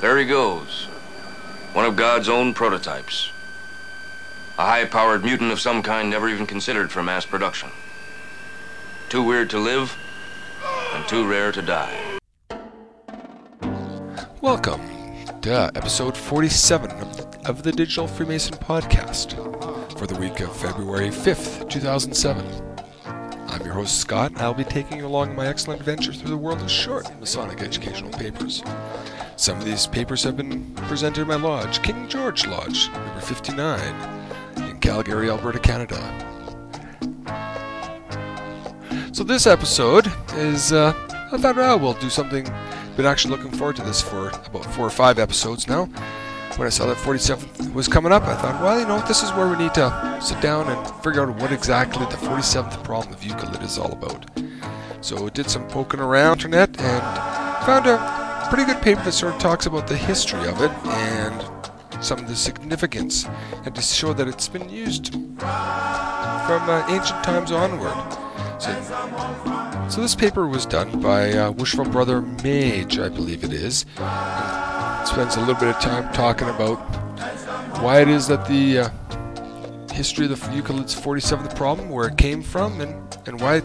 There he goes. One of God's own prototypes. A high-powered mutant of some kind never even considered for mass production. Too weird to live, and too rare to die. Welcome to episode 47 of the Digital Freemason Podcast for the week of February 5th, 2007. Host, Scott, and I'll be taking you along my excellent adventure through the world of short Masonic educational papers. Some of these papers have been presented at my lodge, King George Lodge, number 59, in Calgary, Alberta, Canada. So this episode is, uh, I thought, oh, we'll do something. Been actually looking forward to this for about four or five episodes now. When I saw that 47th was coming up, I thought, well, you know, this is where we need to sit down and figure out what exactly the 47th problem of Euclid is all about. So I did some poking around internet and found a pretty good paper that sort of talks about the history of it and some of the significance, and to show that it's been used from uh, ancient times onward. So, so this paper was done by uh, Worshipful Brother Mage, I believe it is. Spends a little bit of time talking about why it is that the uh, history of the Euclid's 47th problem, where it came from, and, and why it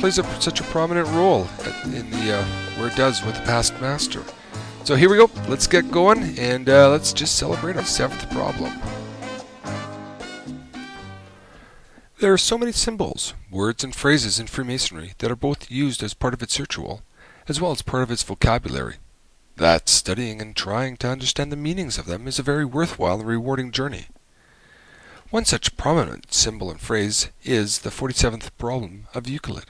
plays a, such a prominent role in the uh, where it does with the past master. So here we go. Let's get going, and uh, let's just celebrate our seventh problem. There are so many symbols, words, and phrases in Freemasonry that are both used as part of its ritual, as well as part of its vocabulary, that studying and trying to understand the meanings of them is a very worthwhile and rewarding journey. One such prominent symbol and phrase is the 47th problem of Euclid,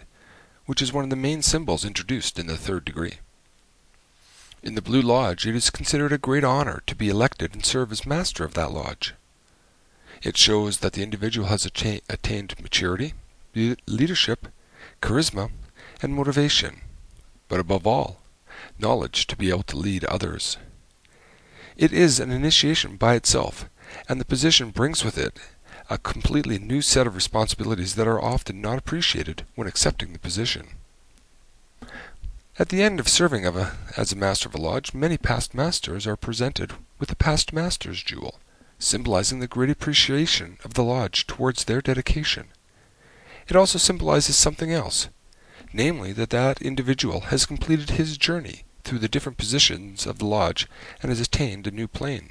which is one of the main symbols introduced in the third degree. In the Blue Lodge, it is considered a great honor to be elected and serve as master of that lodge. It shows that the individual has atta- attained maturity, leadership, charisma, and motivation, but above all, knowledge to be able to lead others. It is an initiation by itself, and the position brings with it a completely new set of responsibilities that are often not appreciated when accepting the position. At the end of serving of a, as a master of a lodge, many past masters are presented with the past master's jewel symbolizing the great appreciation of the lodge towards their dedication. It also symbolizes something else, namely that that individual has completed his journey through the different positions of the lodge and has attained a new plane.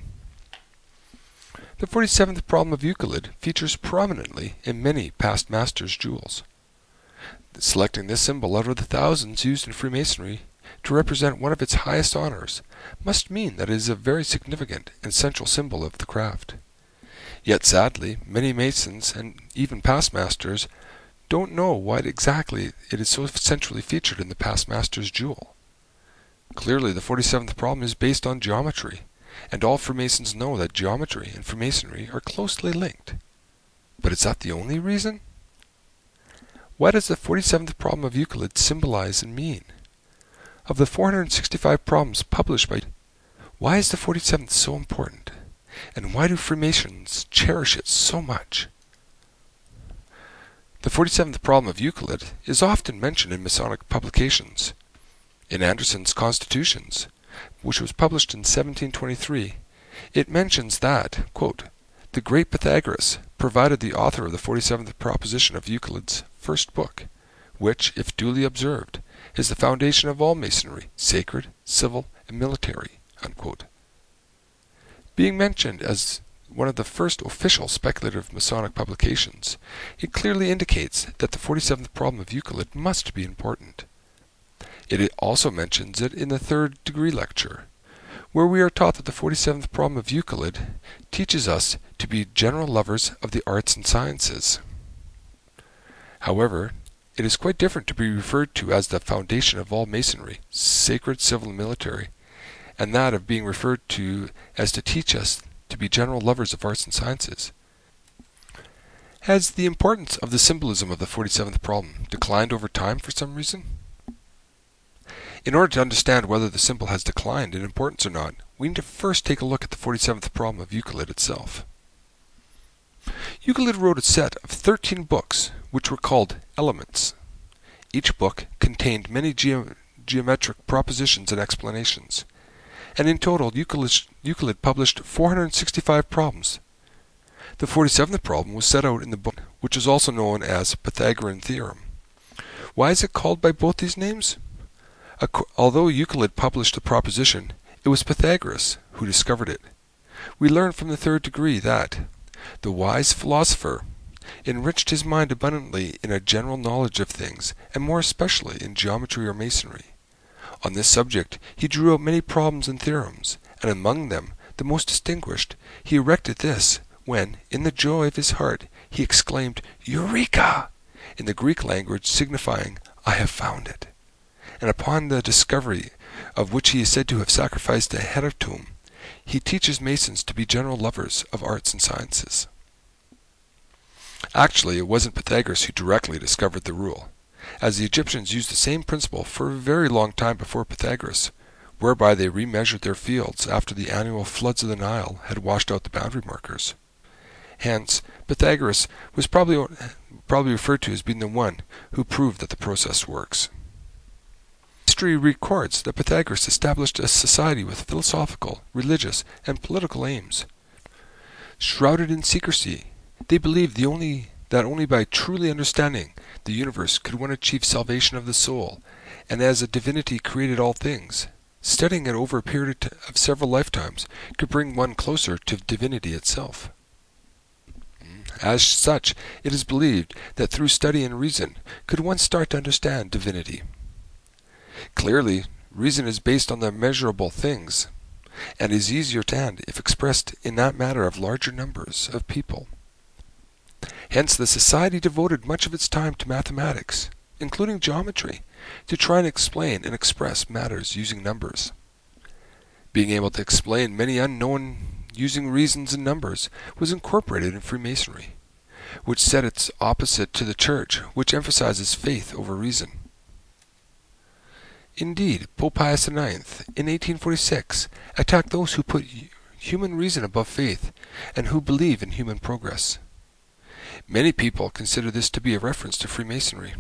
The 47th problem of Euclid features prominently in many past masters' jewels. Selecting this symbol out of the thousands used in Freemasonry to represent one of its highest honors must mean that it is a very significant and central symbol of the craft. Yet sadly, many Masons and even past masters don't know why exactly it is so centrally featured in the past master's jewel. Clearly, the 47th problem is based on geometry, and all Freemasons know that geometry and Freemasonry are closely linked. But is that the only reason? What does the 47th problem of Euclid symbolize and mean? Of the 465 problems published by why is the 47th so important? And why do Freemasons cherish it so much? The 47th problem of Euclid is often mentioned in Masonic publications. In Anderson's Constitutions, which was published in 1723, it mentions that, the great Pythagoras provided the author of the 47th proposition of Euclid's first book, which, if duly observed, is the foundation of all Masonry, sacred, civil, and military. Being mentioned as one of the first official speculative Masonic publications, it clearly indicates that the 47th problem of Euclid must be important. It also mentions it in the third degree lecture, where we are taught that the 47th problem of Euclid teaches us to be general lovers of the arts and sciences. However, it is quite different to be referred to as the foundation of all Masonry, sacred, civil, and military, and that of being referred to as to teach us to be general lovers of arts and sciences. Has the importance of the symbolism of the 47th problem declined over time for some reason? In order to understand whether the symbol has declined in importance or not, we need to first take a look at the 47th problem of Euclid itself. Euclid wrote a set of 13 books which were called Elements. Each book contained many ge- geometric propositions and explanations, and in total Euclid, published 465 problems. The 47th problem was set out in the book, which is also known as Pythagorean theorem. Why is it called by both these names? Although Euclid published the proposition, it was Pythagoras who discovered it. We learn from the third degree that the wise philosopher enriched his mind abundantly in a general knowledge of things, and more especially in geometry or masonry. On this subject he drew out many problems and theorems, and among them the most distinguished he erected this, when, in the joy of his heart, he exclaimed Eureka! in the Greek language signifying I have found it. And upon the discovery of which he is said to have sacrificed a head of hecatomb, he teaches Masons to be general lovers of arts and sciences. Actually, it wasn't Pythagoras who directly discovered the rule, as the Egyptians used the same principle for a very long time before Pythagoras, whereby they remeasured their fields after the annual floods of the Nile had washed out the boundary markers. Hence, Pythagoras was probably probably referred to as being the one who proved that the process works. History records that Pythagoras established a society with philosophical, religious, and political aims. Shrouded in secrecy, they believed the only, that only by truly understanding the universe could one achieve salvation of the soul, and as a divinity created all things, studying it over a period of several lifetimes could bring one closer to divinity itself. Hmm. As such, it is believed that through study and reason could one start to understand divinity. Clearly, reason is based on the measurable things, and is easier to hand if expressed in that matter of larger numbers of people. Hence the society devoted much of its time to mathematics, including geometry, to try and explain and express matters using numbers. Being able to explain many unknown using reasons and numbers was incorporated in Freemasonry, which set its opposite to the Church, which emphasizes faith over reason. Indeed, Pope Pius IX, in 1846, attacked those who put human reason above faith and who believe in human progress. Many people consider this to be a reference to Freemasonry.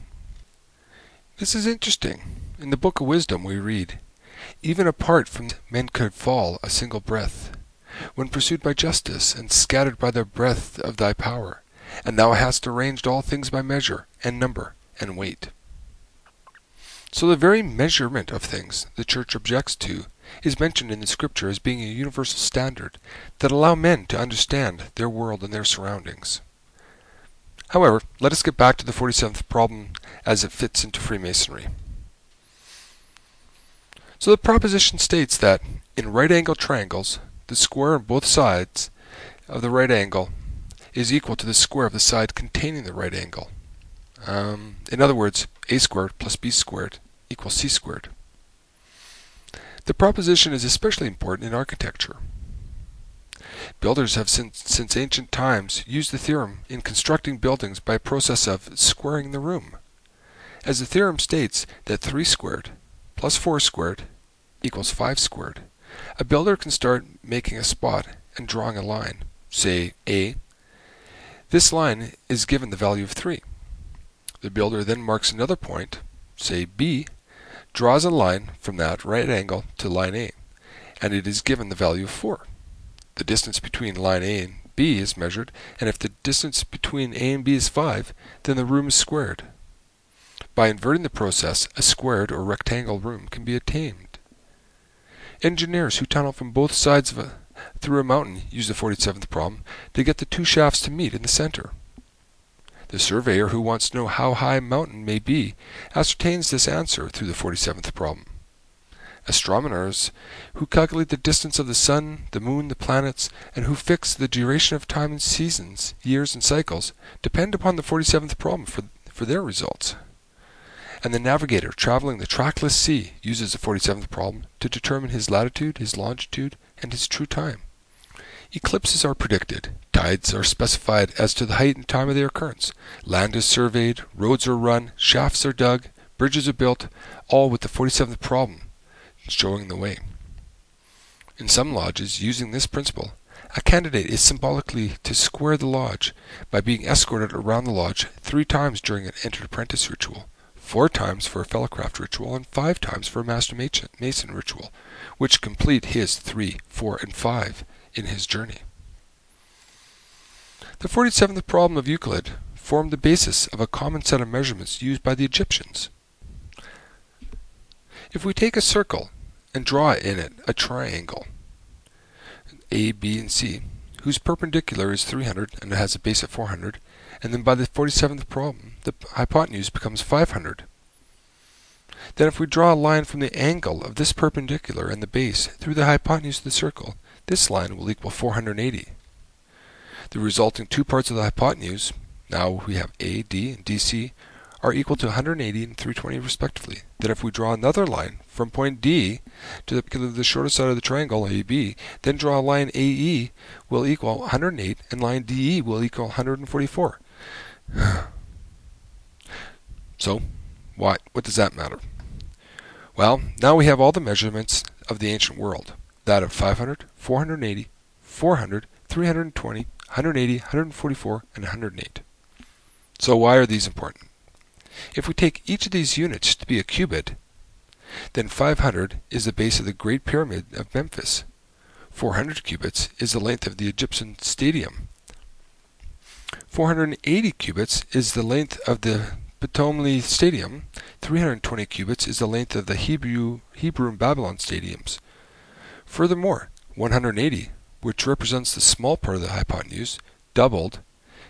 This is interesting. In the Book of Wisdom we read, Even apart from men could fall a single breath, when pursued by justice, and scattered by the breath of thy power, and thou hast arranged all things by measure, and number, and weight. So the very measurement of things the Church objects to is mentioned in the Scripture as being a universal standard that allow men to understand their world and their surroundings. However, let us get back to the 47th problem as it fits into Freemasonry. So the proposition states that in right angle triangles, the square on both sides of the right angle is equal to the square of the side containing the right angle. Um, in other words, a squared plus b squared equals c squared. The proposition is especially important in architecture. Builders have since, ancient times used the theorem in constructing buildings by a process of squaring the room. As the theorem states that 3 squared plus 4 squared equals 5 squared, a builder can start making a spot and drawing a line, say A. This line is given the value of 3. The builder then marks another point, say B, draws a line from that right angle to line A, and it is given the value of 4. The distance between line A and B is measured, and if the distance between A and B is 5, then the room is squared. By inverting the process, a squared or rectangle room can be attained. Engineers who tunnel from both sides a, through a mountain use the 47th problem to get the two shafts to meet in the center. The surveyor who wants to know how high a mountain may be ascertains this answer through the 47th problem. Astronomers who calculate the distance of the sun, the moon, the planets, and who fix the duration of time and seasons, years, and cycles depend upon the 47th problem for, for their results. And the navigator traveling the trackless sea uses the 47th problem to determine his latitude, his longitude, and his true time. Eclipses are predicted. Tides are specified as to the height and time of their occurrence. Land is surveyed, roads are run, shafts are dug, bridges are built, all with the 47th problem showing the way. In some lodges, using this principle, a candidate is symbolically to square the lodge by being escorted around the lodge three times during an entered apprentice ritual, four times for a fellowcraft ritual, and five times for a master mason ritual, which complete his three, four, and five in his journey. The 47th problem of Euclid formed the basis of a common set of measurements used by the Egyptians. If we take a circle and draw in it a triangle, A, B, and C, whose perpendicular is 300 and has a base of 400, and then by the 47th problem, the hypotenuse becomes 500. Then if we draw a line from the angle of this perpendicular and the base through the hypotenuse of the circle, this line will equal 480. The resulting two parts of the hypotenuse, now we have AD and DC, are equal to 180 and 320 respectively. Then if we draw another line from point D to the, the shortest side of the triangle AB, then draw a line AE will equal 108 and line DE will equal 144. so, what, what does that matter? Well, now we have all the measurements of the ancient world. That of 500, 480, 400, 320, 180, 144, and 108. So why are these important? If we take each of these units to be a cubit, then 500 is the base of the Great Pyramid of Memphis. 400 cubits is the length of the Egyptian stadium. 480 cubits is the length of the Ptolemy Stadium. 320 cubits is the length of the Hebrew, Hebrew and Babylon stadiums. Furthermore, 180, which represents the small part of the hypotenuse, doubled,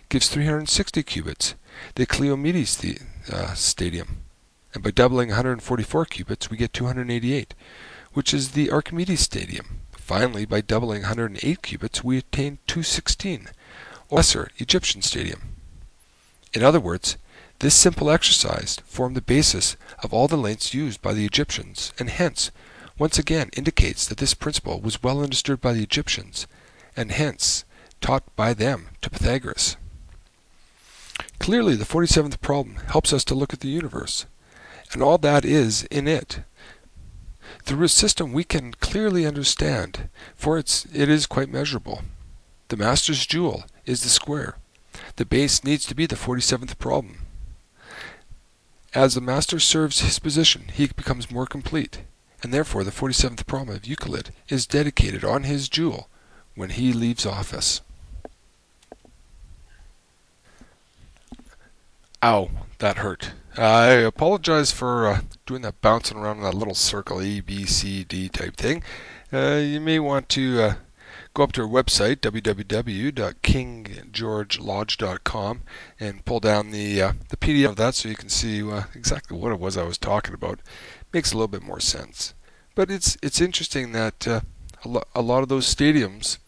gives 360 cubits, the Cleomedes uh, Stadium. And by doubling 144 cubits, we get 288, which is the Archimedes Stadium. Finally, by doubling 108 cubits, we attain 216, or lesser Egyptian Stadium. In other words, this simple exercise formed the basis of all the lengths used by the Egyptians, and hence, once again indicates that this principle was well understood by the Egyptians, and hence taught by them to Pythagoras. Clearly, the 47th problem helps us to look at the universe, and all that is in it. Through a system we can clearly understand, for it is quite measurable. The master's jewel is the square. The base needs to be the 47th problem. As the master serves his position, he becomes more complete, and therefore the 47th problem of Euclid is dedicated on his jewel when he leaves office. Ow, that hurt. Uh, I apologize for uh, doing that bouncing around in that little circle A, B, C, D type thing. Uh, you may want to uh, go up to our website, www.kinggeorgelodge.com, and pull down the uh, the PDF of that so you can see uh, exactly what it was I was talking about. Makes a little bit more sense. But it's it's interesting that a, lo- a lot of those stadiums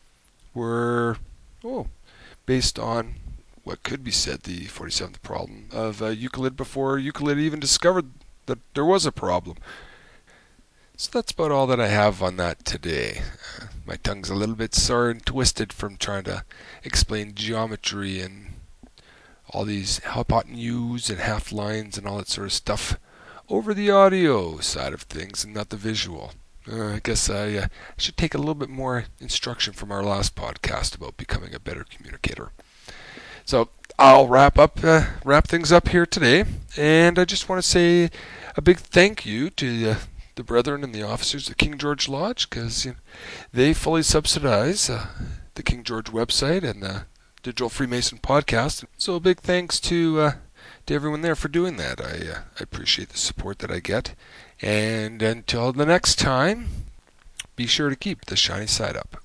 were oh based on what could be said the 47th problem of uh, Euclid before Euclid even discovered that there was a problem. So that's about all that I have on that today. Uh, my tongue's a little bit sore and twisted from trying to explain geometry and all these hypotenuse and half lines and all that sort of stuff over the audio side of things and not the visual. Uh, I guess I uh, should take a little bit more instruction from our last podcast about becoming a better communicator. So I'll wrap up, uh, wrap things up here today, and I just want to say a big thank you to uh, the brethren and the officers at King George Lodge because you know, they fully subsidize uh, the King George website and the Digital Freemason podcast. So a big thanks to uh, to everyone there for doing that. I, uh, I appreciate the support that I get. And until the next time, be sure to keep the shiny side up.